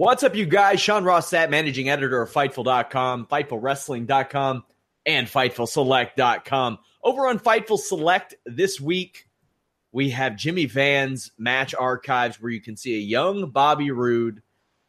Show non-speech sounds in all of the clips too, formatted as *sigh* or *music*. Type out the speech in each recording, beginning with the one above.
What's up, you guys? Sean Ross Sapp, managing editor of Fightful.com, FightfulWrestling.com, and FightfulSelect.com. Over on Fightful Select this week, we have Jimmy Van's match archives where you can see a young Bobby Roode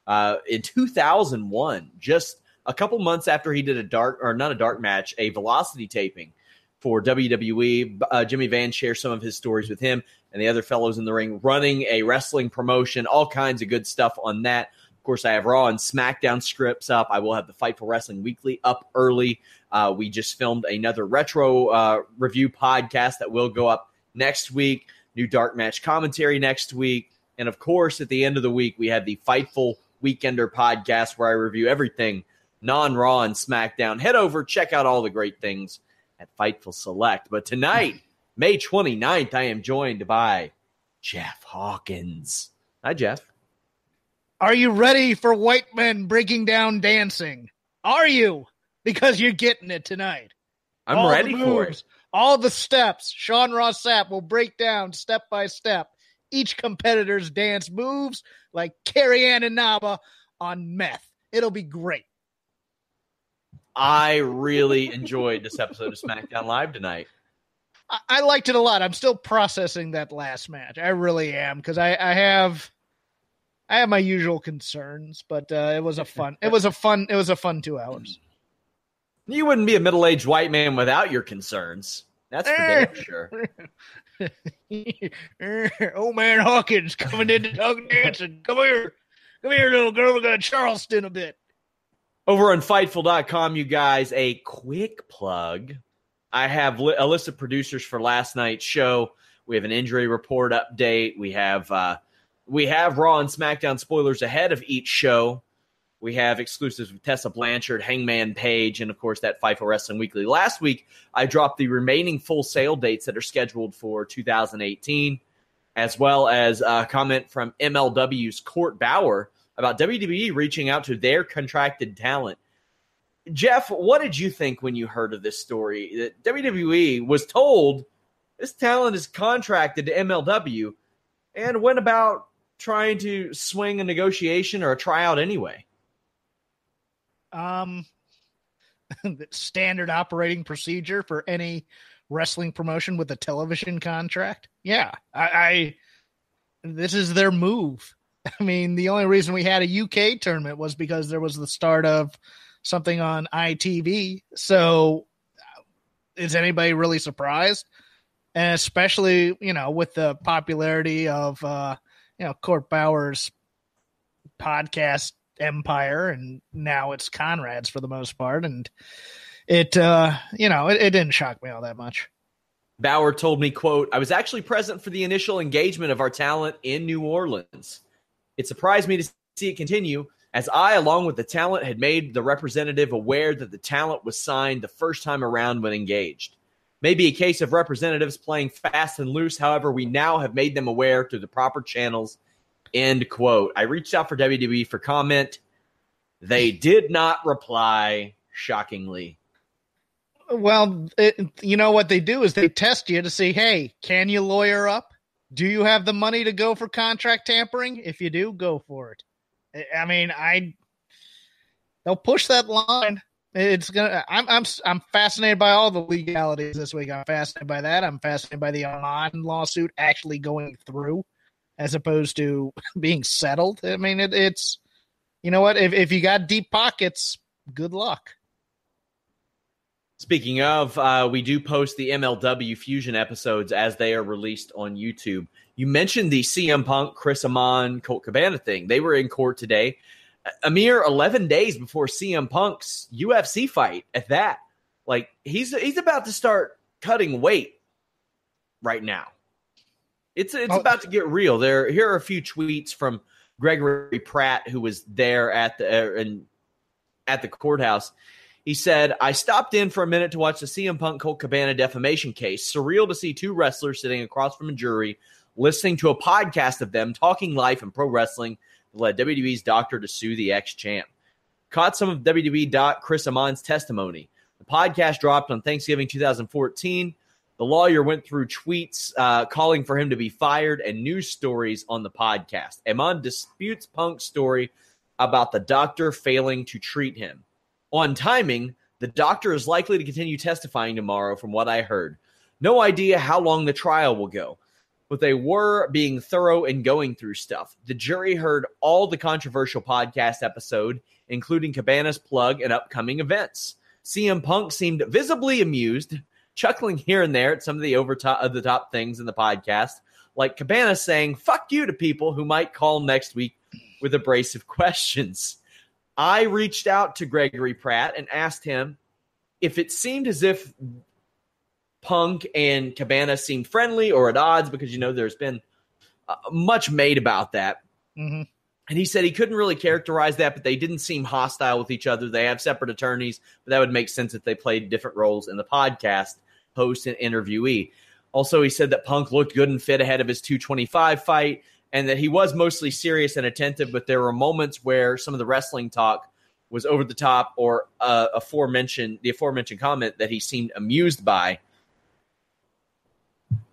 uh, in 2001, just a couple months after he did a dark, or not a dark match, a velocity taping for WWE. Uh, Jimmy Van shares some of his stories with him and the other fellows in the ring, running a wrestling promotion, all kinds of good stuff on that. Of course, I have Raw and SmackDown scripts up. I will have the Fightful Wrestling Weekly up early. Uh, we just filmed another retro uh, review podcast that will go up next week. New dark match commentary next week. And of course, at the end of the week, we have the Fightful Weekender podcast where I review everything non Raw and SmackDown. Head over, check out all the great things at Fightful Select. But tonight, May 29th, I am joined by Jeff Hawkins. Hi, Jeff. Are you ready for white men breaking down dancing? Are you? Because you're getting it tonight. I'm All ready for it. moves, All the steps Sean Ross Sapp will break down step by step each competitor's dance moves like Carrie Ann Inaba on meth. It'll be great. I really enjoyed this episode of SmackDown Live tonight. I, I liked it a lot. I'm still processing that last match. I really am because I, I have I have my usual concerns, but uh, it was a fun it was a fun it was a fun two hours. You wouldn't be a middle aged white man without your concerns. That's for damn *laughs* sure. *laughs* Old man Hawkins coming in to talk dancing. Come here. Come here, little girl. We got Charleston a bit. Over on Fightful.com, you guys, a quick plug. I have li- a list of producers for last night's show. We have an injury report update. We have uh, we have Raw and SmackDown spoilers ahead of each show. We have exclusives with Tessa Blanchard, Hangman Page, and of course that Fightful Wrestling Weekly. Last week, I dropped the remaining Full Sail dates that are scheduled for 2018, as well as a comment from MLW's Court Bauer about WWE reaching out to their contracted talent. Jeff, what did you think when you heard of this story? That WWE was told this talent is contracted to MLW and went about trying to swing a negotiation or a tryout anyway. Um, *laughs* standard operating procedure for any wrestling promotion with a television contract. Yeah, I, I this is their move. *laughs* I mean, the only reason we had a UK tournament was because there was the start of something on ITV. So, is anybody really surprised? And especially, you know, with the popularity of, uh, you know, Court Bauer's podcast empire, and now it's Conrad's for the most part, and it uh, you know it, it didn't shock me all that much. Bauer told me, quote, I was actually present for the initial engagement of our talent in New Orleans. It surprised me to see it continue as I, along with the talent, had made the representative aware that the talent was signed the first time around when engaged. Maybe a case of representatives playing fast and loose. However, we now have made them aware through the proper channels. End quote. I reached out for WWE for comment. They did not reply, shockingly. Well, it, you know what they do is they test you to see, hey, can you lawyer up? Do you have the money to go for contract tampering? If you do, go for it. I mean, I they'll push that line. It's gonna. I'm I'm I'm fascinated by all the legalities this week. I'm fascinated by that. I'm fascinated by the Amann lawsuit actually going through, as opposed to *laughs* being settled. I mean, it, it's you know what? If if you got deep pockets, good luck. Speaking of, uh, we do post the MLW Fusion episodes as they are released on YouTube. You mentioned the CM Punk, Chris Amann, Colt Cabana thing. They were in court today, a mere 11 days before CM Punk's UFC fight. At that, like he's he's about to start cutting weight right now. It's it's oh. about to get real. There, here are a few tweets from Gregory Pratt, who was there at the uh, in, at the courthouse. He said, I stopped in for a minute to watch the CM Punk Colt Cabana defamation case. Surreal to see two wrestlers sitting across from a jury listening to a podcast of them talking life and pro wrestling led WWE's doctor to sue the ex champ. Caught some of WWE Doc Chris Amann's testimony. The podcast dropped on Thanksgiving 2014. The lawyer went through tweets uh, calling for him to be fired and news stories on the podcast. Amon disputes Punk's story about the doctor failing to treat him. On timing, the doctor is likely to continue testifying tomorrow, from what I heard. No idea how long the trial will go, but they were being thorough and going through stuff. The jury heard all the controversial podcast episode, including Cabana's plug and upcoming events. CM Punk seemed visibly amused, chuckling here and there at some of the over of the top things in the podcast, like Cabana saying "fuck you" to people who might call next week with abrasive *laughs* questions. I reached out to Gregory Pratt and asked him if it seemed as if Punk and Cabana seemed friendly or at odds because you know there's been uh, much made about that. Mm-hmm. And he said he couldn't really characterize that, but they didn't seem hostile with each other. They have separate attorneys, but that would make sense if they played different roles in the podcast, host and interviewee. Also, he said that Punk looked good and fit ahead of his 225 fight and that he was mostly serious and attentive, but there were moments where some of the wrestling talk was over the top or uh, aforementioned the aforementioned comment that he seemed amused by.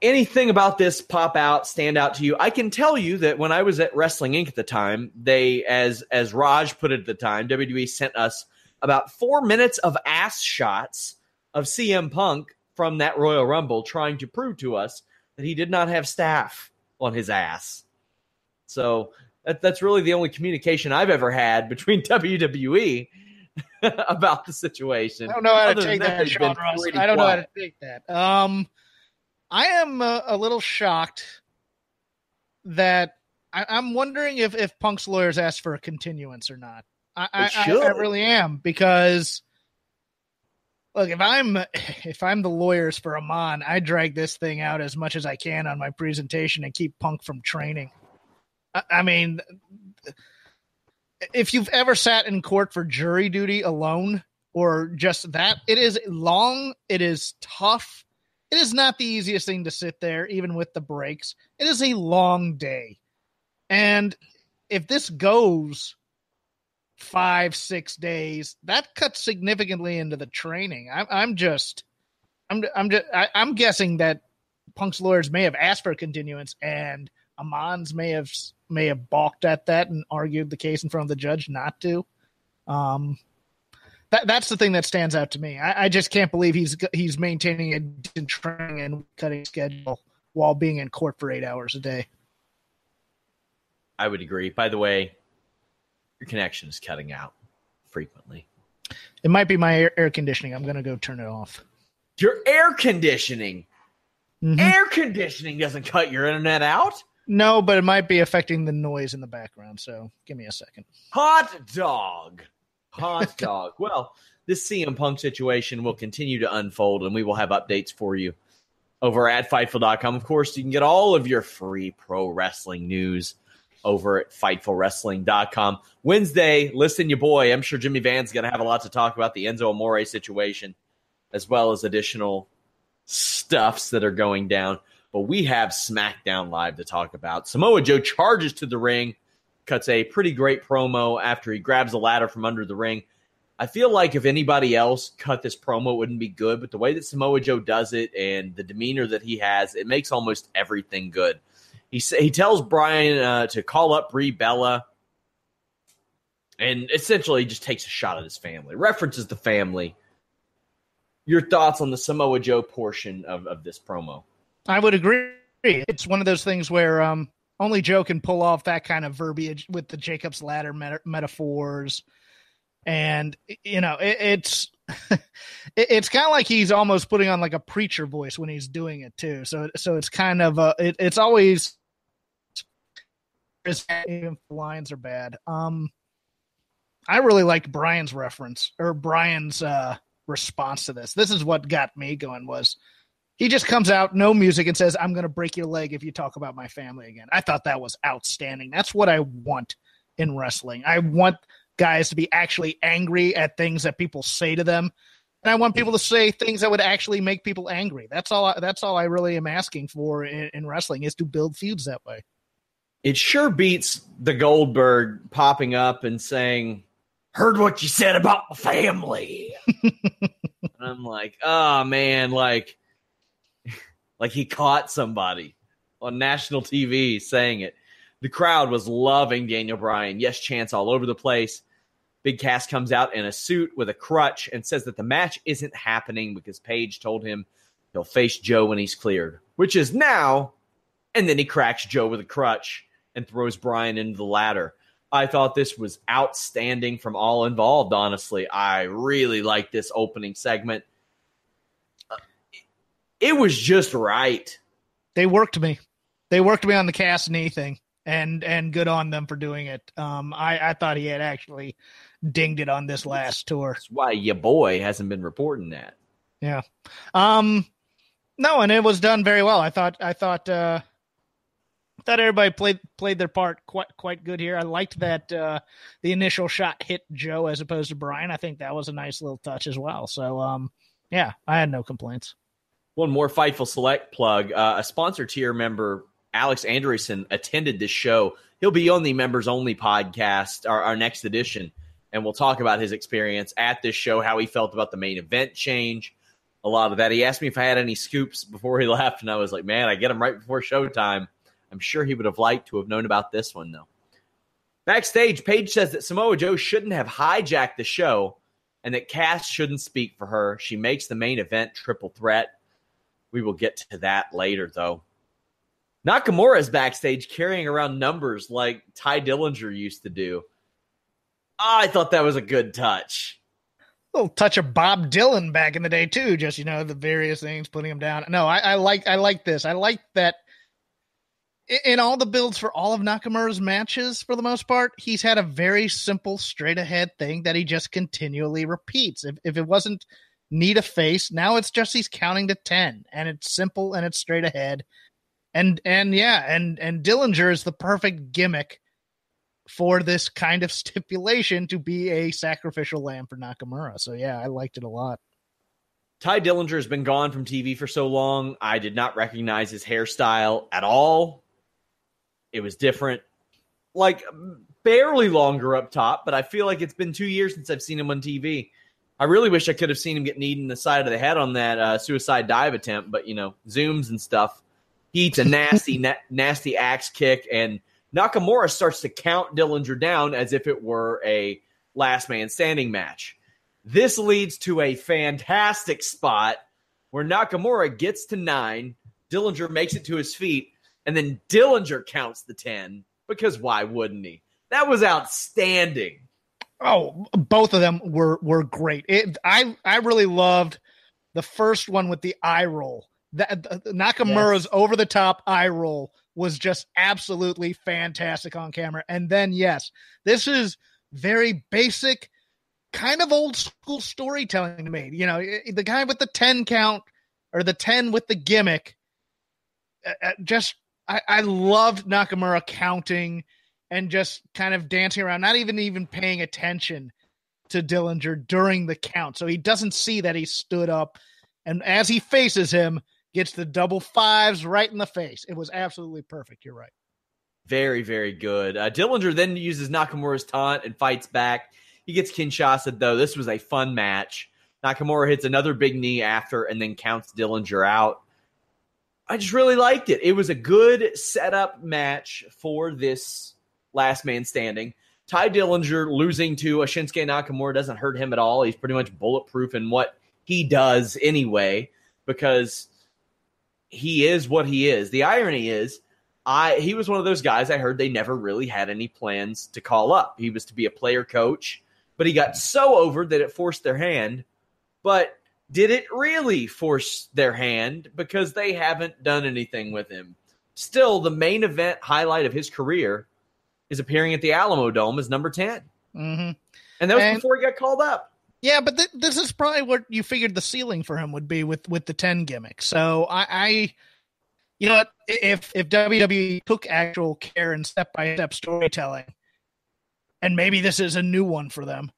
Anything about this pop out, stand out to you? I can tell you that when I was at Wrestling Inc. at the time, they, as as Raj put it at the time, WWE sent us about four minutes of ass shots of CM Punk from that Royal Rumble, trying to prove to us that he did not have staph on his ass. So that, that's really the only communication I've ever had between *laughs* WWE *laughs* about the situation. I don't know how to take that, that Sean Ross. I don't quiet. know how to take that. Um, I am a, a little shocked that I, am wondering if if Punk's lawyers asked for a continuance or not. I, I, I, I really am because look if I'm *laughs* if I'm the lawyers for Amann, I drag this thing out as much as I can on my presentation and keep Punk from training. I mean, if you've ever sat in court for jury duty alone or just that, it is long, it is tough. It is not the easiest thing to sit there, even with the breaks. It is a long day. And if this goes five, six days, that cuts significantly into the training. I'm, I'm just, I'm, I'm just, I, I'm guessing that Punk's lawyers may have asked for a continuance and Amann's may have may have balked at that and argued the case in front of the judge not to. Um, that that's the thing that stands out to me. I, I just can't believe he's he's maintaining a decent training and cutting schedule while being in court for eight hours a day. I would agree. By the way, your connection is cutting out frequently. It might be my air, air conditioning. I'm going to go turn it off. Your air conditioning. Mm-hmm. Air conditioning doesn't cut your internet out. No, but it might be affecting the noise in the background. So give me a second. Hot dog. Hot *laughs* dog. Well, this CM Punk situation will continue to unfold, and we will have updates for you over at Fightful.com. Of course, you can get all of your free pro wrestling news over at FightfulWrestling.com. Wednesday, listen, your boy. I'm sure Jimmy Van's going to have a lot to talk about the Enzo Amore situation, as well as additional stuffs that are going down. But we have SmackDown Live to talk about. Samoa Joe charges to the ring, cuts a pretty great promo after he grabs the ladder from under the ring. I feel like if anybody else cut this promo, it wouldn't be good. But the way that Samoa Joe does it and the demeanor that he has, it makes almost everything good. He he tells Bryan uh, to call up Brie Bella, and essentially just takes a shot at his family. References the family. Your thoughts on the Samoa Joe portion of, of this promo? I would agree. It's one of those things where um, only Joe can pull off that kind of verbiage with the Jacob's Ladder meta- metaphors, and you know it, it's *laughs* it, it's kind of like he's almost putting on like a preacher voice when he's doing it too. So so it's kind of uh, it, it's always even lines are bad. Um, I really liked Bryan's reference or Bryan's uh response to this. This is what got me going was he just comes out, no music, and says, I'm going to break your leg if you talk about my family again. I thought that was outstanding. That's what I want in wrestling. I want guys to be actually angry at things that people say to them. And I want people to say things that would actually make people angry. That's all. I, that's all I really am asking for in, in wrestling is to build feuds that way. It sure beats the Goldberg popping up and saying, "Heard what you said about my family." *laughs* and I'm like, oh man, like like he caught somebody on national TV saying it. The crowd was loving Daniel Bryan. Yes, chants all over the place. Big Cass comes out in a suit with a crutch and says that the match isn't happening because Paige told him he'll face Joe when he's cleared, which is now. And then he cracks Joe with a crutch and throws Bryan into the ladder. I thought this was outstanding from all involved, honestly. I really like this opening segment it was just right. They worked me. They worked me on the Cass knee thing, and and good on them for doing it. Um, I I thought he had actually dinged it on this last tour. That's why your boy hasn't been reporting that. Yeah. Um. No, and it was done very well. I thought. I thought. Uh, thought everybody played played their part quite quite good here. I liked that uh, the initial shot hit Joe as opposed to Bryan. I think that was a nice little touch as well. So um, yeah, I had no complaints. One more Fightful Select plug. Uh, a sponsor tier member, Alex Anderson, attended this show. He'll be on the members only podcast, our, our next edition, and we'll talk about his experience at this show, how he felt about the main event change, a lot of that. He asked me if I had any scoops before he *laughs* left, and I was like, man, I get him right before showtime. I'm sure he would have liked to have known about this one, though. Backstage, Paige says that Samoa Joe shouldn't have hijacked the show and that Cass shouldn't speak for her. She makes the main event triple threat. We will get to that later, though. Nakamura is backstage carrying around numbers like Tye Dillinger used to do. Ah, I thought that was a good touch. A little touch of Bob Dylan back in the day too. Just you know the various things, putting him down. No, I, I like I like this. I like that. In all the builds for all of Nakamura's matches, for the most part, he's had a very simple, straight ahead thing that he just continually repeats. If if it wasn't need a face. Now it's just he's counting to 10 and it's simple and it's straight ahead. And and yeah, and and Dillinger is the perfect gimmick for this kind of *laughs* stipulation to be a sacrificial lamb for Nakamura. So yeah, I liked it a lot. Tye Dillinger has been gone from TV for so long. I did not recognize his hairstyle at all. It was different. Like barely longer up top, but I feel like it's been two years since I've seen him on TV. I really wish I could have seen him get kneed in the side of the head on that uh, suicide dive attempt, but you know, zooms and stuff. He eats a nasty, *laughs* na- nasty axe kick, and Nakamura starts to count Dillinger down as if it were a last man standing match. This leads to a fantastic spot where Nakamura gets to nine, Dillinger makes it to his feet, and then Dillinger counts the 10 because why wouldn't he? That was outstanding. Oh, both of them were were great. It, I I really loved the first one with the eye roll that Nakamura's yes. over the top eye roll was just absolutely fantastic on camera. And then yes, this is very basic, kind of old school storytelling to me. You know, the guy with the 10 count or the 10 with the gimmick uh, uh, just I, I loved Nakamura counting and just kind of dancing around, not even even paying attention to Dillinger during the count. So he doesn't see that he stood up. And as he faces him, gets the double fives right in the face. It was absolutely perfect. You're right. Very, very good. Uh, Dillinger then uses Nakamura's taunt and fights back. He gets Kinshasa, though. This was a fun match. Nakamura hits another big knee after and then counts Dillinger out. I just really liked it. It was a good setup match for this last man standing. Tye Dillinger losing to a Nakamura doesn't hurt him at all. He's pretty much bulletproof in what he does anyway, because he is what he is. The irony is, I he was one of those guys I heard they never really had any plans to call up. He was to be a player coach, but he got so over that it forced their hand. But did it really force their hand because they haven't done anything with him? Still, the main event highlight of his career is appearing at the Alamodome as number 10. Mm-hmm. And that was and, before he got called up. Yeah, but th- this is probably what you figured the ceiling for him would be with with the 10 gimmick. So I, I you know if if WWE took actual care and step by step storytelling, and maybe this is a new one for them,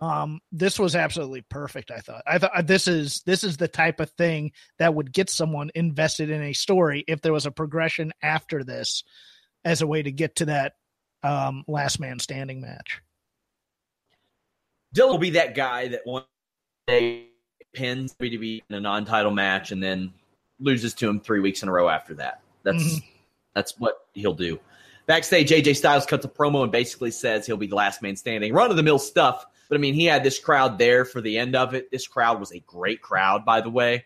um, this was absolutely perfect. I thought. I thought uh, this is this is the type of thing that would get someone invested in a story if there was a progression after this, as a way to get to that um, last man standing match. Dylan will be that guy that one day pins WWE in a non-title match and then loses to him three weeks in a row after that. That's mm-hmm. that's what he'll do. Backstage, AJ Styles cuts a promo and basically says he'll be the last man standing. Run of the mill stuff but I mean, he had this crowd there for the end of it. This crowd was a great crowd, by the way,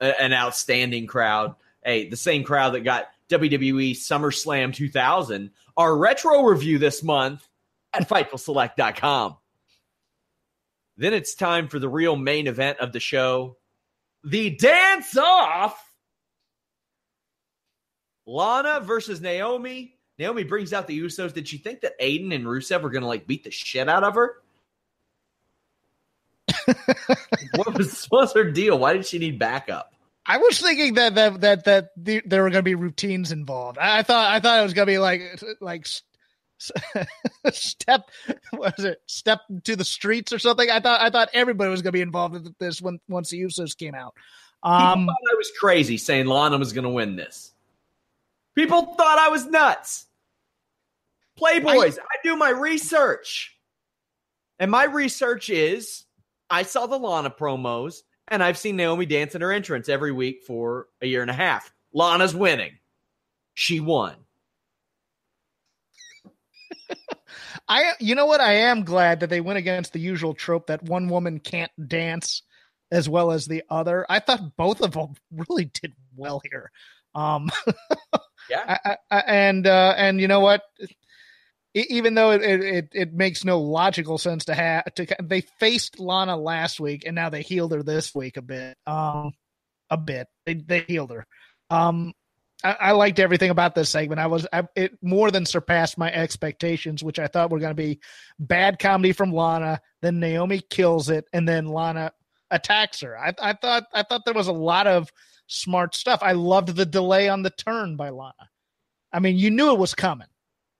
a- an outstanding crowd. Hey, the same crowd that got WWE SummerSlam 2000. Our retro review this month at FightfulSelect.com. Then it's time for the real main event of the show the dance off. Lana versus Naomi. Naomi brings out the Usos. Did she think that Aiden and Rusev were going to like beat the shit out of her? *laughs* what was what was her deal? Why did she need backup? I was thinking that that that that the, there were going to be routines involved. I, thought I thought it was going to be like like *laughs* step was it step to the streets or something. I thought I thought everybody was going to be involved in this when once the Usos came out. Um, I was crazy saying Lana was going to win this. People thought I was nuts. Playboys, I, I do my research. And my research is I saw the Lana promos and I've seen Naomi dance in her entrance every week for a year and a half. Lana's winning. She won. *laughs* I you know what I am glad that they went against the usual trope that one woman can't dance as well as the other. I thought both of them really did well here. Um *laughs* yeah. I, I, and uh and you know what even though it, it, it makes no logical sense to have to they faced Lana last week and now they healed her this week a bit um a bit. They they healed her. Um I, I liked everything about this segment. I was I, it more than surpassed my expectations which I thought were going to be bad comedy from Lana then Naomi kills it and then Lana attacks her. I, I thought I thought there was a lot of smart stuff. I loved the delay on the turn by Lana. I mean you knew it was coming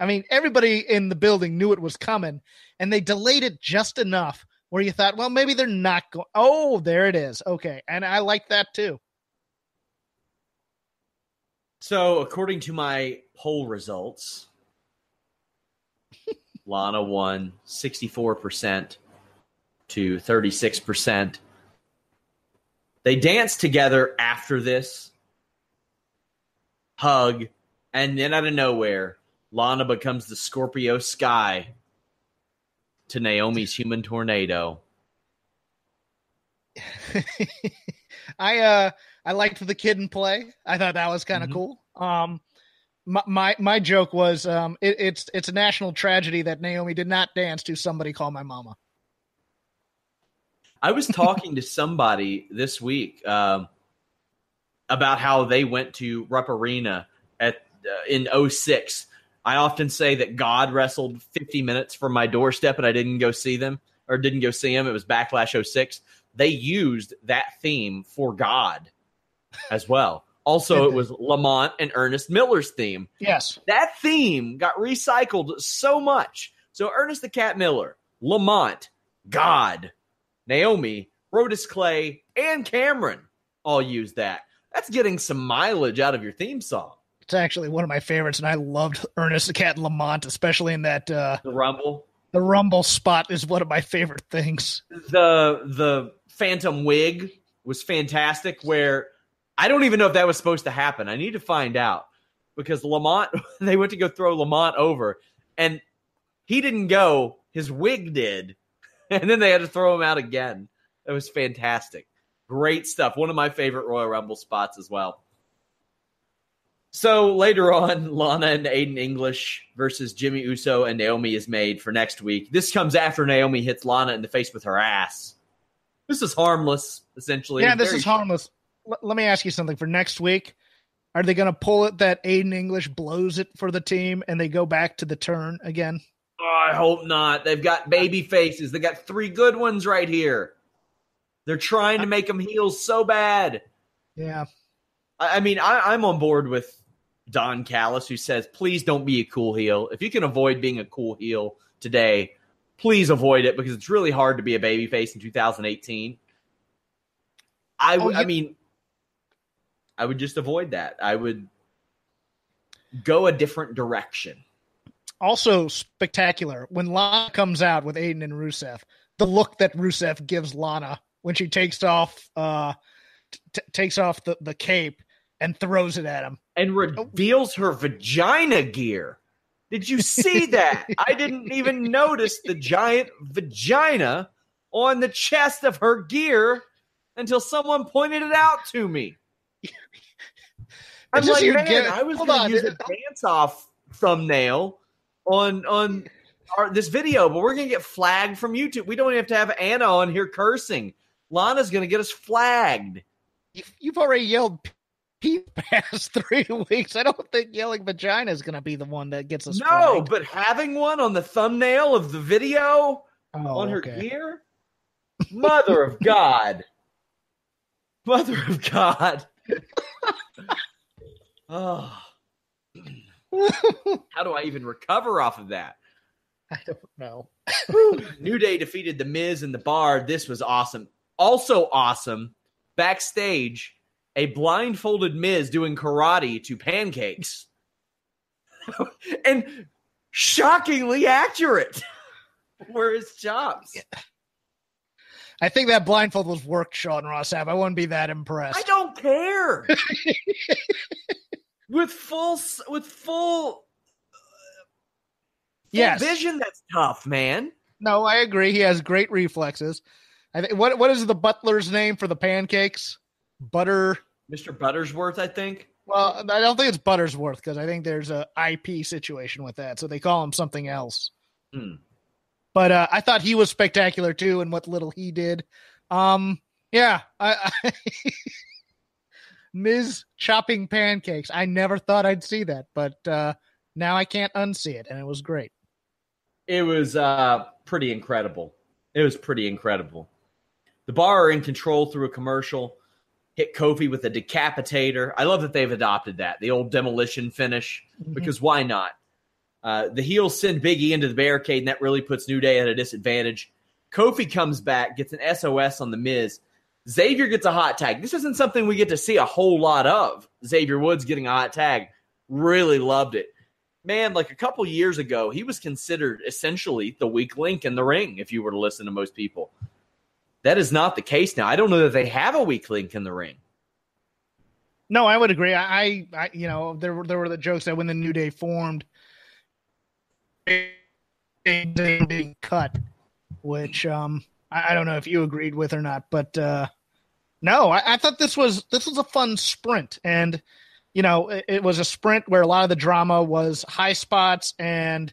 I mean, everybody in the building knew it was coming, and they delayed it just enough where you thought, well, maybe they're not going. Oh, there it is. Okay, and I like that too. So, according to my poll results, *laughs* Lana won 64% to 36%. They danced together after this, hug, and then out of nowhere, Lana becomes the Scorpio Sky to Naomi's human tornado. *laughs* I uh I liked the Kid 'n Play. I thought that was kind of mm-hmm. cool. Um my, my my joke was um it, it's it's a national tragedy that Naomi did not dance to somebody call my mama. I was talking to somebody this week um about how they went to Rupp Arena at uh, in 06. I often say that God wrestled 50 minutes from my doorstep and I didn't go see them or didn't go see him. It was Backlash 06. They used that theme for God as well. Also, it was Lamont and Ernest Miller's theme. Yes. That theme got recycled so much. So Ernest the Cat Miller, Lamont, God, Naomi, Brodus Clay, and Cameron all used that. That's getting some mileage out of your theme song. It's actually one of my favorites, and I loved Ernest the Cat and Lamont, especially in that uh, The Rumble, the Rumble spot is one of my favorite things. the the Phantom wig was fantastic. Where I don't even know if that was supposed to happen. I need to find out because Lamont *laughs* they went to go throw Lamont over, and he didn't go. His wig did, *laughs* and then they had to throw him out again. It was fantastic. Great stuff. One of my favorite Royal Rumble spots as well. So later on, *laughs* Lana and Aiden English versus Jimmy Uso and Naomi is made for next week. This comes after Naomi hits Lana in the face with her ass. This is harmless, essentially. yeah, this Very- is harmless. L- let me ask you something for next week. Are they going to pull it that Aiden English blows it for the team and they go back to the turn again? Oh, I hope not. They've got baby faces. They got three good ones right here. They're trying to make them heels so bad. Yeah. I, I mean, I, I'm on board with Don Callis, who says, please don't be a cool heel. If you can avoid being a cool heel today, please avoid it because it's really hard to be a babyface in 2018. I, w- Oh, I mean, I would just avoid that. I would go a different direction. Also spectacular when Lana comes out with Aiden and Rusev. The look that Rusev gives Lana when she takes off uh t- takes off the, the cape and throws it at him. and reveals her vagina gear. Did you see *laughs* that? I didn't even notice the giant vagina on the chest of her gear until someone pointed it out to me. I'm like, man, gimmick? I was going to use a dance off thumbnail on on our, this video, but we're going to get flagged from YouTube. We don't even have to have Anna on here cursing. Lana's going to get us flagged. You've, you've already yelled Pete *laughs* past three *laughs* weeks. I don't think yelling vagina is going to be the one that gets us. No, flagged. but having one on the thumbnail of the video Oh, on her okay. gear, mother of *laughs* God, mother of God. oh, how do I even recover off of that? I don't know. New Day defeated The Miz and The Bar. This was awesome. Also awesome, backstage, a blindfolded Miz doing karate to pancakes. *laughs* and shockingly accurate *laughs* were his chops. I think that blindfold was worked, Sean Ross Sapp. I wouldn't be that impressed. I don't care. *laughs* with full with full, uh, full Yes. vision, that's tough, man. No, I agree. He has great reflexes. I think what what is the butler's name for the pancakes? Butter. Mr. Buttersworth, I think. Well, I don't think it's Buttersworth because I think there's a IP situation with that, so they call him something else. Hmm. But uh, I thought he was spectacular too, and what little he did. Um, yeah, I, I *laughs* Miz chopping pancakes. I never thought I'd see that, but uh, now I can't unsee it, and it was great. It was uh, pretty incredible. It was pretty incredible. The bar are in control through a commercial. Hit Kofi with a decapitator. I love that they've adopted that, the old demolition finish, because why not? Uh, the heels send Biggie into the barricade, and that really puts New Day at a disadvantage. Kofi comes back, gets an SOS on the Miz. Xavier gets a hot tag. This isn't something we get to see a whole lot of. Xavier Woods getting a hot tag. Really loved it. Man, like a couple years ago, he was considered essentially the weak link in the ring, if you were to listen to most people. That is not the case now. I don't know that they have a weak link in the ring. No, I would agree. I, I, you know, there were there were the jokes that when the New Day formed, being cut, which um, I, I don't know if you agreed with or not, but uh, no, I, I thought this was this was a fun sprint, and you know, it, it was a sprint where a lot of the drama was high spots and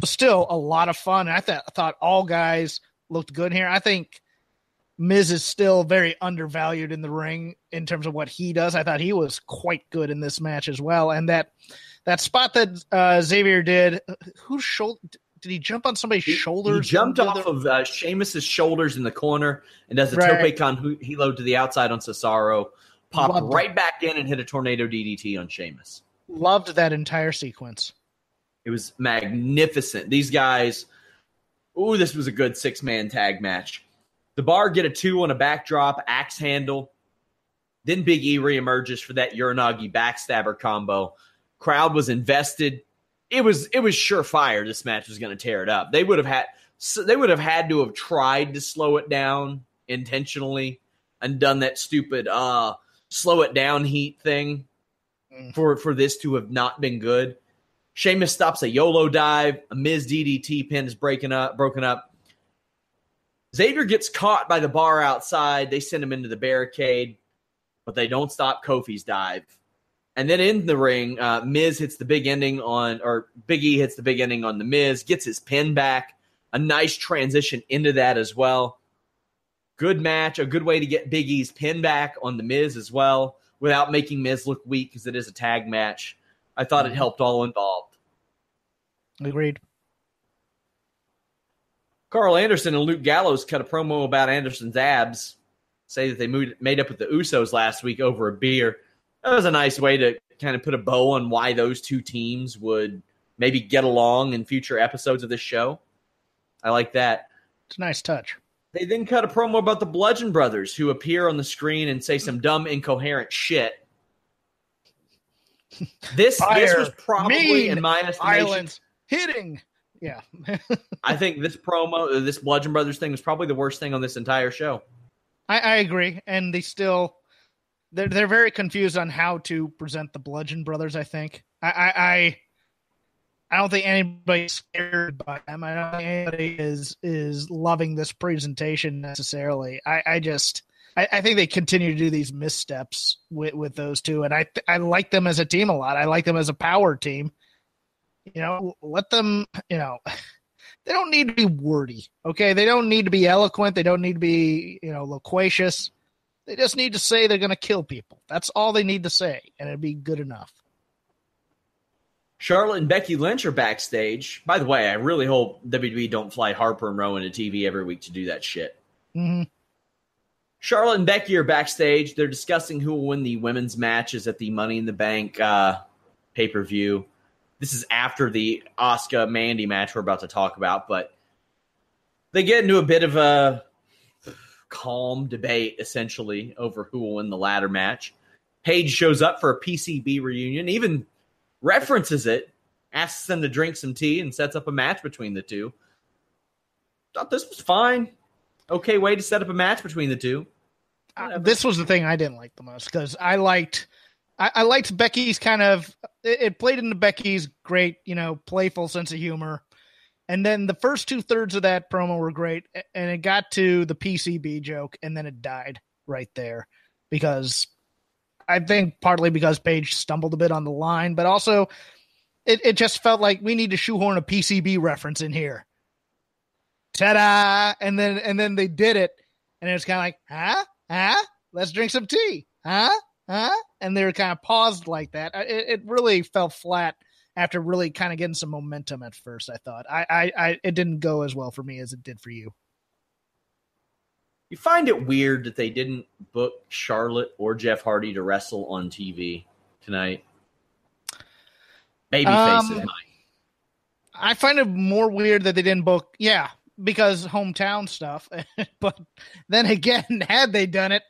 Was still a lot of fun. I thought I thought all guys looked good here. I think Miz is still very undervalued in the ring in terms of what he does. I thought he was quite good in this match as well. And that that spot that uh, Xavier did, whose shoulder did he jump on somebody's He- shoulders? He jumped off of uh, Sheamus's shoulders in the corner and does a Right. tope con hilo to the outside on Cesaro. Popped Loved right back in and hit a tornado DDT on Sheamus. loved that entire sequence. It was magnificent. These guys, ooh, this was a good six man tag match. The bar get a two on a backdrop, axe handle. Then Big E reemerges for that Uranage backstabber combo. Crowd was invested. It was it was surefire. This match was going to tear it up. They would have had so they would have had to have tried to slow it down intentionally and done that stupid uh slow it down heat thing for for this to have not been good. Sheamus stops a YOLO dive. A Miz DDT pin is breaking up, broken up. Xavier gets caught by the bar outside. They send him into the barricade, but they don't stop Kofi's dive. And then in the ring, uh, Miz hits the big ending on, or Big E hits the big ending on the Miz, gets his pin back. A nice transition into that as well. Good match, a good way to get Big E's pin back on the Miz as well, without making Miz look weak because it is a tag match. I thought it mm-hmm. helped all involved. Agreed. Karl Anderson and Luke Gallows cut a promo about Anderson's abs, say that they moved, made up with the Usos last week over a beer. That was a nice way to kind of put a bow on why those two teams would maybe get along in future episodes of this show. I like that. It's a nice touch. They then cut a promo about the Bludgeon Brothers who appear on the screen and say some dumb, incoherent shit. This this was probably, mean, in my estimation, hitting. Yeah. *laughs* I think this promo, uh, this Bludgeon Brothers thing, was probably the worst thing on this entire show. I, I agree, and they still they're they're very confused on how to present the Bludgeon Brothers. I think I I I, I don't think anybody's scared by them. I don't think anybody is is loving this presentation necessarily. I I just I, I think they continue to do these missteps with with those two, and I th- I like them as a team a lot. I like them as a power team. You know, let them. You know. *sighs* They don't need to be wordy, okay? They don't need to be eloquent. They don't need to be, you know, loquacious. They just need to say they're going to kill people. That's all they need to say, and it'd be good enough. Charlotte and Becky Lynch are backstage. By the way, I really hope WWE don't fly Harper and Rowan to TV every week to do that shit. hmm Charlotte and Becky are backstage. They're discussing who will win the women's matches at the Money in the Bank uh, pay per view. This is after the Asuka Mandy match we're about to talk about, but they get into a bit of a calm debate essentially over who will win the ladder match. Paige shows up for a PCB reunion, even references it, asks them to drink some tea, and sets up a match between the two. Thought this was fine. Okay way to set up a match between the two. Uh, this was the thing I didn't like the most because I liked, I, I liked Becky's kind of. It, it played into Becky's great, you know, playful sense of humor, and then the first two thirds of that promo were great, and it got to the PCB joke, and then it died right there because I think partly because Paige stumbled a bit on the line, but also it, it just felt like we need to shoehorn a PCB reference in here. Ta-da! And then and then they did it, and it was kind of like, huh, huh? Let's drink some tea, huh, huh? And they were kind of paused like that. It, it really fell flat after really kind of getting some momentum at first. I thought I, I, I it didn't go as well for me as it did for you. You find it weird that they didn't book Charlotte or Jeff Hardy to wrestle on TV tonight. Babyface um, I find it more weird that they didn't book. Yeah, because hometown stuff. *laughs* but then again, *laughs* had they done it,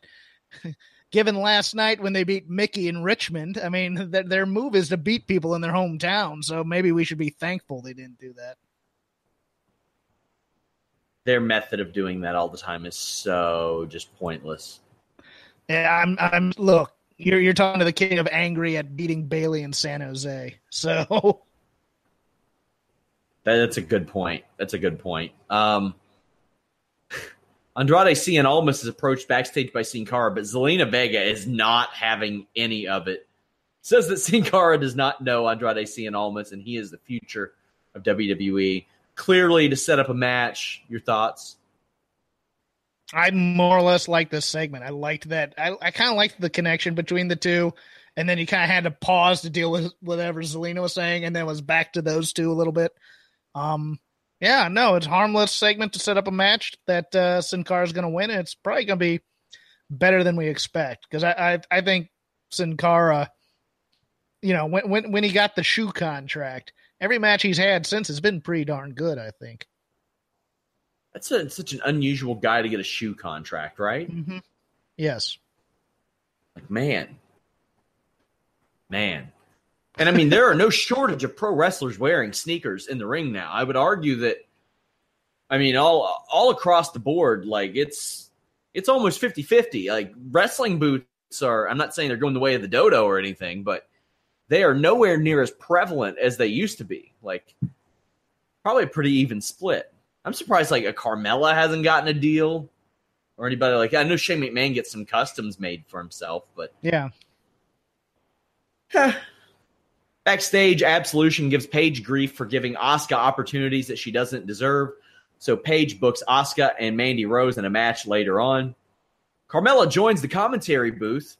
*laughs* given last night when they beat Mickie in Richmond, I mean, th- their move is to beat people in their hometown. So maybe we should be thankful they didn't do that. Their method of doing that all the time is so just pointless. Yeah, I'm. I'm. Look, you're you're talking to the king of angry at beating Bayley in San Jose. So that's a good point. That's a good point. Um, Andrade Cien Almas is approached backstage by Sin Cara, but Zelina Vega is not having any of it. Says that *laughs* Sin Cara does not know Andrade Cien Almas, and he is the future of WWE. Clearly, to set up a match. Your thoughts? I more or less like this segment. I liked that. I, I kind of liked the connection between the two, and then you kind of had to pause to deal with whatever Zelina was saying, and then was back to those two a little bit. Um, yeah, no, it's harmless segment to set up a match that uh, Sin Cara is going to win. And it's probably going to be better than we expect because I, I, I think Sin Cara, you know, when when when he got the shoe contract, every match he's had since has been pretty darn good. I think. That's a, such an unusual guy to get a shoe contract, right? Mm-hmm. Yes. Like man, man, and I mean, there are no shortage of pro wrestlers wearing sneakers in the ring now. I would argue that, I mean, all all across the board, like it's it's almost 50-50. Like wrestling boots are. I'm not saying they're going the way of the dodo or anything, but they are nowhere near as prevalent as they used to be. Like probably a pretty even split. I'm surprised like a Carmella hasn't gotten a deal or anybody like I know Shane McMahon gets some customs made for himself, but yeah. Backstage, Absolution gives Paige grief for giving Asuka opportunities that she doesn't deserve. So Paige books Asuka and Mandy Rose in a match later on. Carmella joins the commentary booth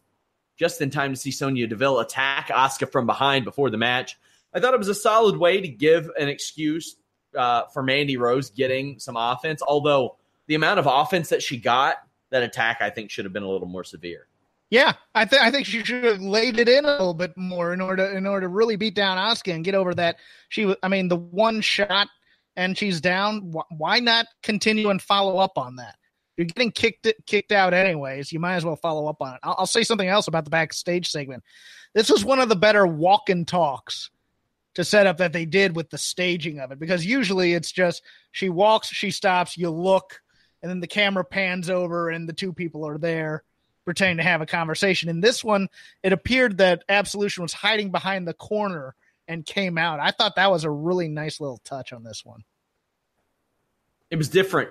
just in time to see Sonya Deville attack Asuka from behind before the match. I thought it was a solid way to give an excuse uh, for Mandy Rose getting some offense, although the amount of offense that she got, that attack, I think, should have been a little more severe. Yeah, I think I think she should have laid it in a little bit more in order in order to really beat down Asuka and get over that. She was, I mean, the one shot and she's down. Why not continue and follow up on that? You're getting kicked kicked out anyways. You might as well follow up on it. I'll, I'll say something else about the backstage segment. This was one of the better walk and talks to set up that they did with the staging of it because usually it's just she walks, she stops, you look, and then the camera pans over and the two people are there pretending to have a conversation. In this one, it appeared that Absolution was hiding behind the corner and came out. I thought that was a really nice little touch on this one. It was different.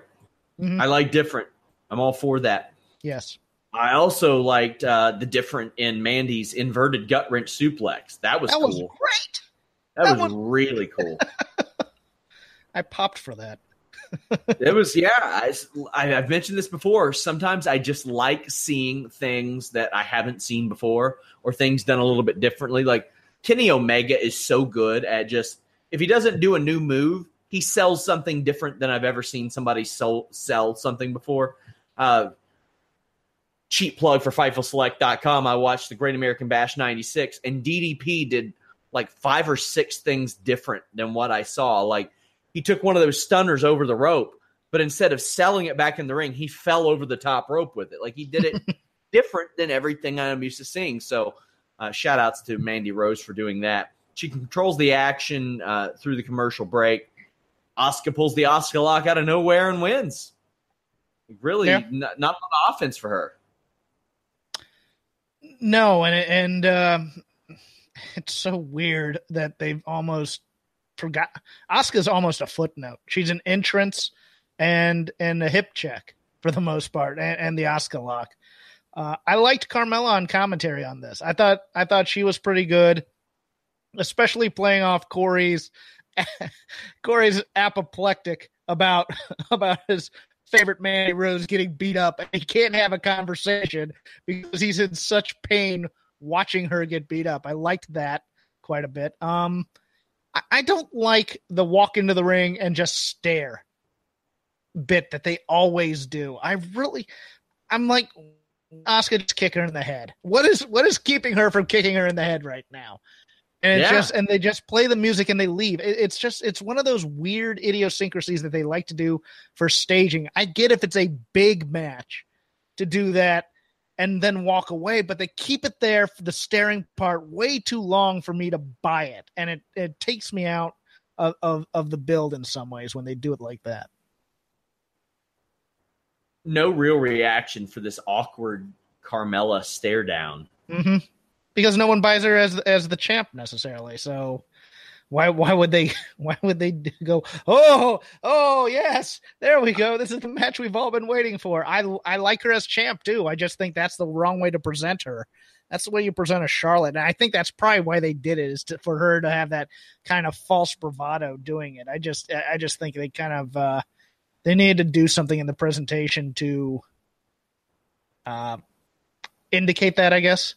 Mm-hmm. I like different. I'm all for that. Yes. I also liked uh, the different in Mandy's inverted gut wrench suplex. That was that cool. was great. That, that was, was really cool. *laughs* I popped for that it was yeah. I, I've mentioned this before. Sometimes I just like seeing things that I haven't seen before, or things done a little bit differently. Like Kenny Omega is so good at just if he doesn't do a new move, he sells something different than I've ever seen somebody sell, sell something before. Uh, cheap plug for FightfulSelect.com. I watched the Great American Bash 96, and DDP did like five or six things different than what I saw. Like he took one of those stunners over the rope, but instead of selling it back in the ring, he fell over the top rope with it. Like he did it *laughs* different than everything I'm used to seeing. So, uh, shout outs to Mandy Rose for doing that. She controls the action uh, through the commercial break. Asuka pulls the Asuka lock out of nowhere and wins. Really, yeah. n- not a lot of offense for her. No, and and um, it's so weird that they've almost forgot. Asuka's almost a footnote. She's an entrance and and a hip check for the most part, and, and the Asuka lock. Uh, I liked Carmella on commentary on this. I thought I thought she was pretty good, especially playing off Corey's *laughs* Corey's apoplectic about *laughs* about his favorite Mandy Rose getting beat up. He can't have a conversation because he's in such pain watching her get beat up. I liked that quite a bit. Um, I, I don't like the walk into the ring and just stare bit that they always do. I really, I'm like, Asuka just kick her in the head. What is what is keeping her from kicking her in the head right now? And it's Yeah. just and they just play the music and they leave. It- it's just it's one of those weird idiosyncrasies that they like to do for staging. I get if it's a big match to do that and then walk away, but they keep it there for the staring part way too long for me to buy it, and it it takes me out of of, of the build in some ways when they do it like that. No real reaction for this awkward Carmella stare down. hmm Because no one buys her as as the champ necessarily. So why why would they *laughs* why would they go? Oh oh yes, there we go. This is the match we've all been waiting for. I I like her as champ too. I just think that's the wrong way to present her. That's the way you present a Charlotte, and I think that's probably why they did it is to, for her to have that kind of false bravado doing it. I just I just think they kind of uh, they needed to do something in the presentation to uh, indicate that. I guess.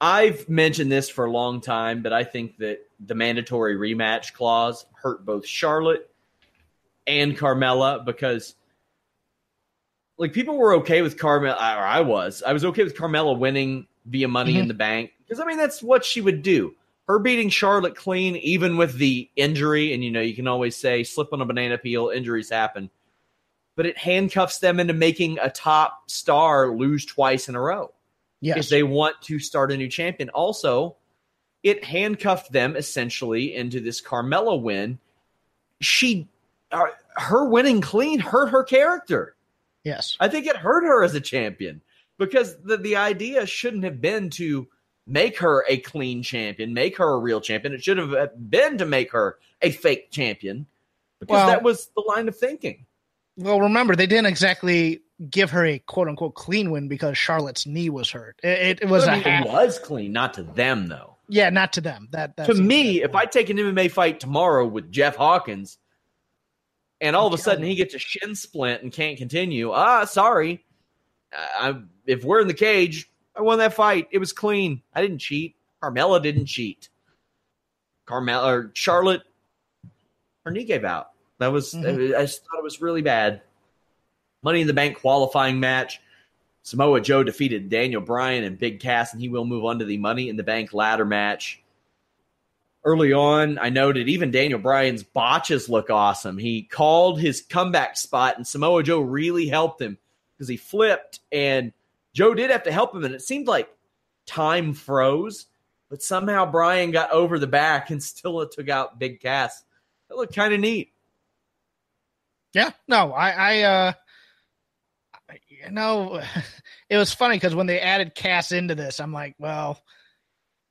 I've mentioned this for a long time, but I think that the mandatory rematch clause hurt both Charlotte and Carmella because like people were okay with Carmella or I was. I was okay with Carmella winning via money in Mhm. the bank because I mean that's what she would do. Her beating Charlotte clean even with the injury and you know you can always say slip on a banana peel, injuries happen. But it handcuffs them into making a top star lose twice in a row Yes. if they want to start a new champion. Also, it handcuffed them essentially into this Carmella win. She, uh, her winning clean hurt her character. yes. I think it hurt her as a champion because the, the idea shouldn't have been to make her a clean champion, make her a real champion. It should have been to make her a fake champion because Well- that was the line of thinking. Well, remember they didn't exactly give her a quote unquote clean win because Charlotte's knee was hurt. It, it was I a mean, half, it was clean, not to them though. Yeah, not to them. That that's to me, if I take an MMA fight tomorrow with Jeff Hawkins, and all of a sudden he gets a shin splint and can't continue, ah, sorry. Uh, I, if we're in the cage, I won that fight. It was clean. I didn't cheat. Carmella didn't cheat. Carmella or Charlotte, her knee gave out. That was Mhm. I just thought it was really bad. Money in the Bank qualifying match. Samoa Joe defeated Daniel Bryan and Big Cass, and he will move on to the Money in the Bank ladder match. Early on, I noted even Daniel Bryan's botches look awesome. He called his comeback spot, and Samoa Joe really helped him because he flipped, and Joe did have to help him, and it seemed like time froze, but somehow Bryan got over the back and *laughs* still took out Big Cass. That looked kind of neat. Yeah, no, I, I, uh, you know, *laughs* it was funny because when they added Cass into this, I'm like, well,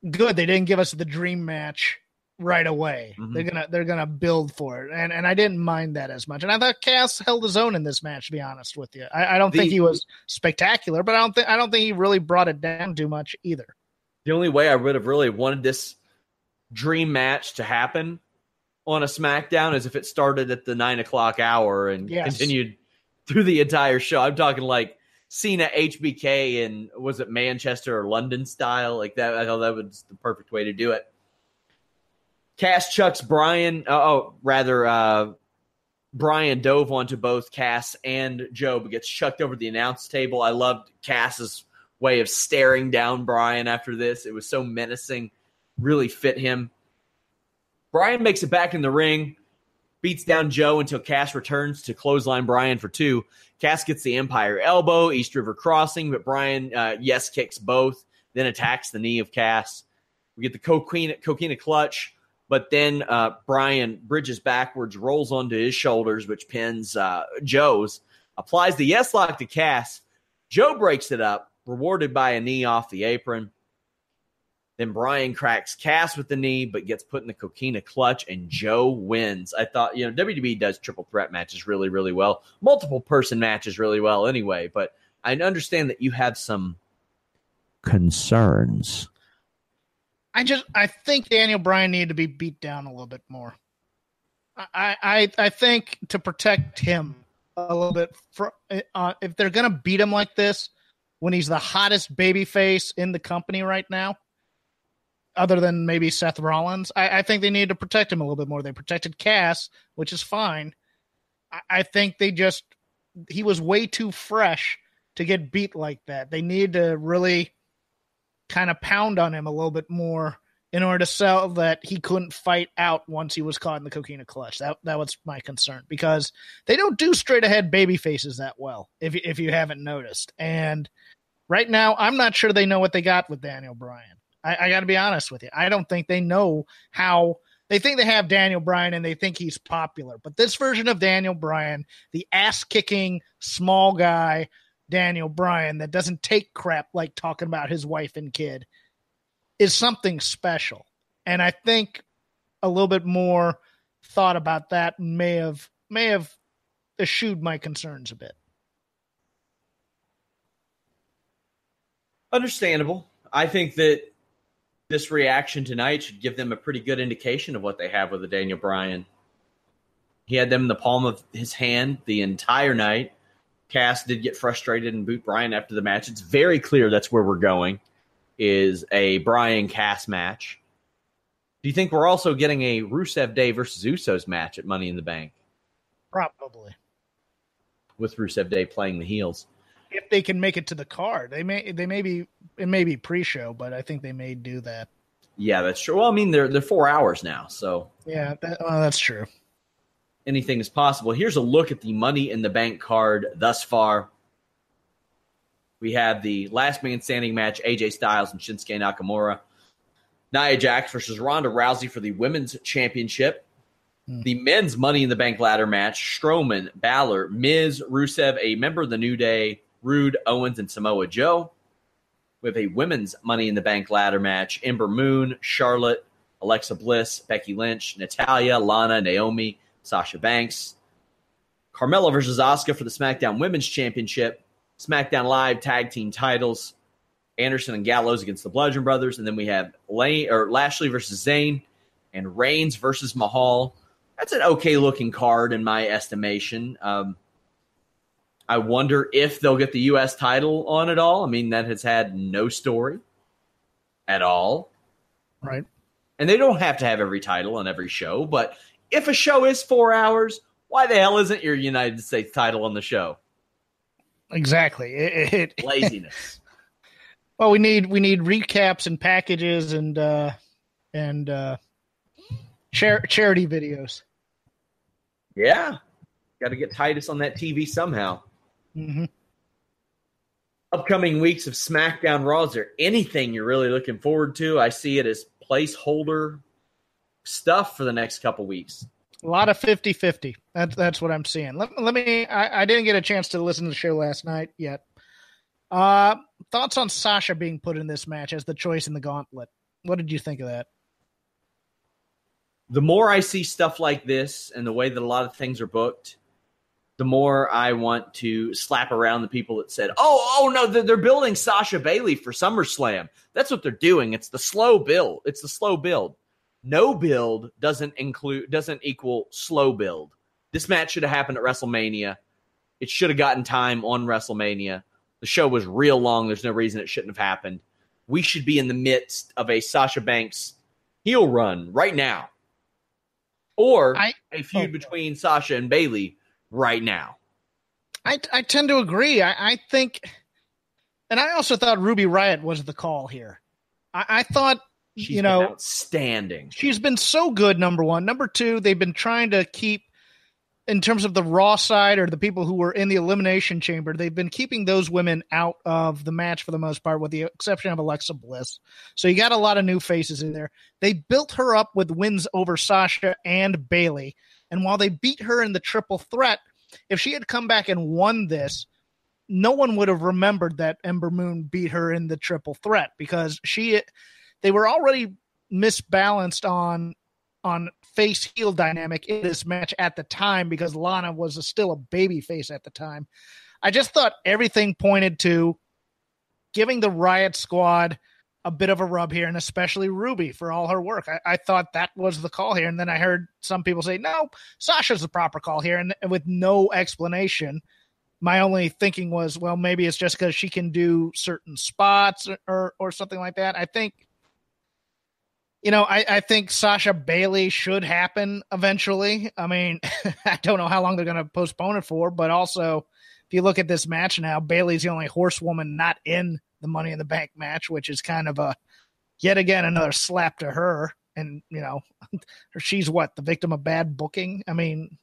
good, they didn't give us the dream match right away. Mhm. They're gonna, they're gonna build for it, and and I didn't mind that as much. And I thought Cass held his own in this match. To be honest with you, I, I don't think he was spectacular, but I don't think, I don't think he really brought it down too much either. The only way I would have really wanted this dream match to happen on a SmackDown is if it started at the nine o'clock hour and Yes. continued through the entire show. I'm talking like Cena HBK and was it Manchester or London style like that. I thought that was the perfect way to do it. Cass chucks Bryan. Oh, oh rather, uh, Bryan dove onto both Cass and Joe, but gets chucked over the announce table. I loved Cass's way of staring down Bryan after this. It was so menacing, really fit him. Bryan makes it back in the ring, beats down Joe until Cass returns to clothesline Bryan for two. Cass gets the Empire elbow, East River crossing, but Bryan, uh, yes, kicks both, then attacks the knee of Cass. We get the coquina, coquina clutch, but then uh, Bryan bridges backwards, rolls onto his shoulders, which pins uh, Joe's, applies the yes lock to Cass. Joe breaks it up, rewarded by a knee off the apron. Then Bryan cracks Cass with the knee, but gets put in the coquina clutch, and Joe wins. I thought, you know, WWE does triple threat matches really, really well, multiple person matches really well anyway, but I understand that you have some concerns. I just I think Daniel Bryan needed to be beat down a little bit more. I I I think to protect him a little bit for uh, if they're gonna beat him like this when he's the hottest baby face in the company right now. Other than maybe Seth Rollins. I, I, think they need to protect him a little bit more. They protected Cass, which is fine. I, I think they just he was way too fresh to get beat like that. They need to really kind of pound on him a little bit more in order to sell that he couldn't fight out once he was caught in the coquina clutch. That that was my concern because they don't do straight ahead baby faces that well. If if you haven't noticed, and right now I'm not sure they know what they got with Daniel Bryan. I, I got to be honest with you. I don't think they know how. They think they have Daniel Bryan and they think he's popular, but this version of Daniel Bryan, the ass kicking small guy Daniel Bryan that doesn't take crap like talking about his wife and kid is something special. And I think a little bit more thought about that may have may have eschewed my concerns a bit. Understandable. I think that this reaction tonight should give them a pretty good indication of what they have with the Daniel Bryan. He had them in the palm of his hand the entire night. Cass did get frustrated and boot Bryan after the match. It's very clear that's where we're going is a Bryan Cass match. Do you think we're also getting a Rusev Day versus Usos match at Money in the Bank? Probably. With Rusev Day playing the heels. If they can make it to the card. They may they may be it may be pre show, but I think they may do that. Yeah, that's true. Well, I mean they're they're four hours now, so Yeah, that, well, that's true anything is possible. Here's a look at the Money in the Bank card thus far. We have the last man standing match AJ Styles and Shinsuke Nakamura. Nia Jax versus Ronda Rousey for the women's championship. Hmm. The men's Money in the Bank ladder match Strowman, Balor, Miz, Rusev, a member of the New Day, Roode, Owens, and Samoa Joe. We have a women's Money in the Bank ladder match Ember Moon, Charlotte, Alexa Bliss, Becky Lynch, Natalya, Lana, Naomi, Sasha Banks. Carmella versus Asuka for the SmackDown Women's Championship. SmackDown Live Tag Team titles. Anderson and Gallows against the Bludgeon Brothers, and then we have Lane or Lashley versus Zayn, and Reigns versus Mahal. That's an okay looking card in my estimation. Um, I wonder if they'll get the U.S. title on it all. I mean, that has had no story at all. Right. And they don't have to have every title on every show, but if a show is four hours, why the hell isn't your United States title on the show? Exactly. *laughs* It, it, Laziness. well, we need we need recaps and packages and uh and uh char- charity videos. Yeah. Got to get Titus on that TV somehow. Mm-hmm. Upcoming weeks of SmackDown Raw. Is there anything you're really looking forward to? I see it as placeholder stuff for the next couple weeks. A lot of 50 50. That's, that's what I'm seeing. Let, let me, I, I didn't get a chance to listen to the show last night yet. Uh, thoughts on Sasha being put in this match as the choice in the gauntlet? What did you think of that? The more I see stuff like this and the way that a lot of things are booked, the more I want to slap around the people that said, "Oh, oh no, they're, building Sasha Bayley for SummerSlam." That's what they're doing. It's the slow build. It's the slow build no build doesn't include doesn't equal slow build. This match should have happened at WrestleMania. It should have gotten time on WrestleMania. The show was real long. There's no reason it shouldn't have happened. We should be in the midst of a Sasha Banks heel run right now. Or I, a feud oh, between Sasha and Bayley right now. I, I tend to agree. I, I think, and I also thought Ruby Riott was the call here. I, I thought She's you know, outstanding. She's been so good. Number one, number two, they've been trying to keep in terms of the Raw side or the people who were in the Elimination Chamber. They've been keeping those women out of the match for the most part, with the exception of Alexa Bliss. So you got a lot of new faces in there. They built her up with wins over Sasha and Bayley, and while they beat her in the triple threat, if she had come back and won this no one would have remembered that Ember Moon beat her in the triple threat because she they were already misbalanced on on face heel dynamic in this match at the time because Lana was a, still a baby face at the time. I just thought everything pointed to giving the Riott Squad a bit of a rub here, and especially Ruby for all her work. I, I, thought that was the call here, and then I heard some people say, "No, Sasha's the proper call here," and with no explanation. My only thinking was, well, maybe it's just because she can do certain spots or, or, or something like that. I think you know, I, I think Sasha Bayley should happen eventually. I mean, *laughs* I don't know how long they're going to postpone it for, but also if you look at this match now, Bayley's the only horsewoman not in the Money in the Bank match, which is kind of a yet again another slap to her. And you know, *laughs* she's what the victim of bad booking. I mean,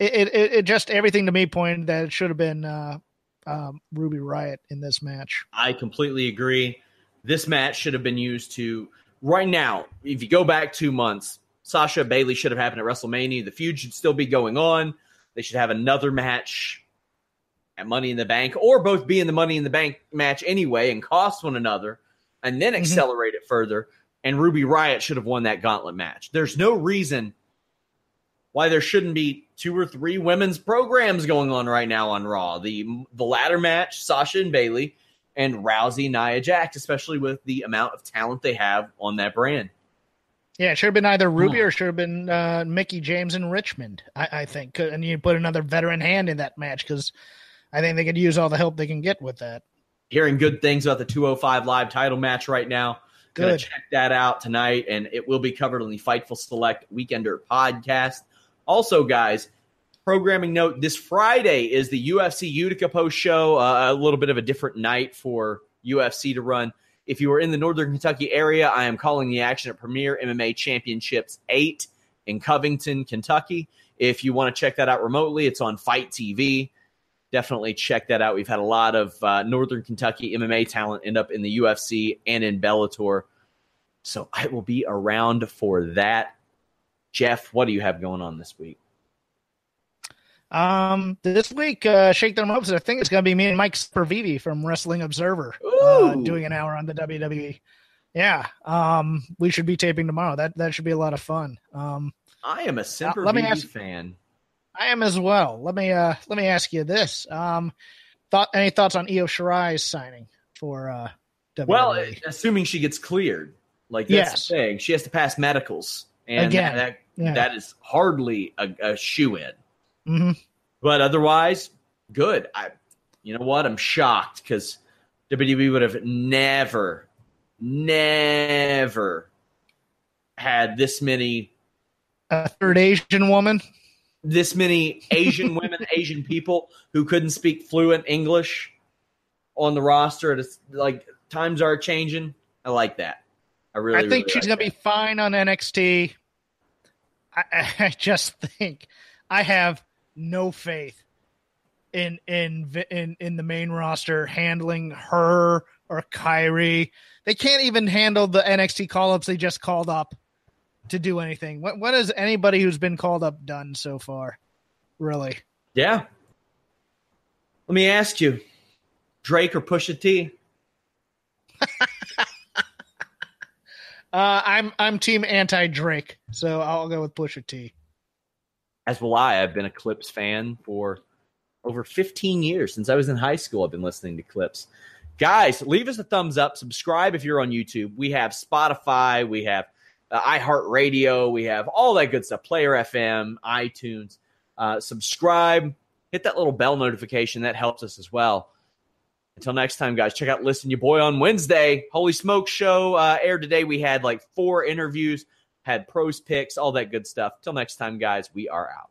it it, it just everything to me pointed that it should have been uh, um, Ruby Riott in this match. I completely agree. This match should have been used to right now. If you go back two months, Sasha Bayley should have happened at WrestleMania. The feud should still be going on. They should have another match at Money in the Bank, or both be in the Money in the Bank match anyway and cost one another, and then mm-hmm. accelerate mm-hmm. it further. And Ruby Riott should have won that gauntlet match. There's no reason why there shouldn't be two or three women's programs going on right now on Raw. The the ladder match, Sasha and Bayley, and Rousey Nia Jax, especially with the amount of talent they have on that brand. Yeah, it should have been either Ruby or should have been uh, Mickie James and Richmond. I, I think, and you put another veteran hand in that match because I think they could use all the help they can get with that. Hearing good things about the 205 live title match right now. Good. Gonna check that out tonight, and it will be covered on the Fightful Select Weekender podcast. Also, guys, programming note: this Friday is the UFC Utica post show. Uh, a little bit of a different night for UFC to run. If you are in the Northern Kentucky area, I am calling the action at Premier MMA Championships 8 in Covington, Kentucky. If you want to check that out remotely, it's on FITE TV definitely check that out. We've had a lot of uh, Northern Kentucky MMA talent end up in the UFC and in Bellator. So I will be around for that. Jeff, what do you have going on this week? Um, this week, uh, shake their hopes. I think it's going to be me and Mike Sempervive from Wrestling Observer uh, doing an hour on the WWE. Yeah, um, we should be taping tomorrow. That that should be a lot of fun. Um, I am a Semper uh, let me ask, fan. I am as well. Let me uh let me ask you this. Um thought any thoughts on Io Shirai's signing for uh WWE? Well, assuming she gets cleared. Like that's yes. the thing. She has to pass medicals. And Again, that yeah. that is hardly a, a shoe in. Mm-hmm. But otherwise, good. I you know what? I'm shocked because WWE would have never, never had this many a third Asian woman this many Asian *laughs* women, Asian people who couldn't speak fluent English on the roster. It's like times are changing. I like that. I really. I think really she's like gonna be fine on NXT. I, *laughs* I just think I have no faith in in in in the main roster handling her or Kairi. They can't even handle the NXT call ups they just called up to do anything. What what has anybody who's been called up done so far? Really? Yeah. Let me ask you, Drake or Pusha T? *laughs* uh, I'm I'm team anti Drake, so I'll go with Pusha T. As will I. I've been a Clipse fan for over 15 years since I was in high school. I've been listening to Clipse. Guys, leave us a thumbs up. Subscribe if you're on YouTube. We have Spotify. We have uh, iHeartRadio. We have all that good stuff. Player FM, iTunes. Uh, subscribe, hit that little bell notification. That helps us as well. Until next time, guys, check out Listen Your Boy on Wednesday. Holy Smoke Show uh, aired today. We had like four interviews, had pros picks, all that good stuff. Till next time, guys, we are out.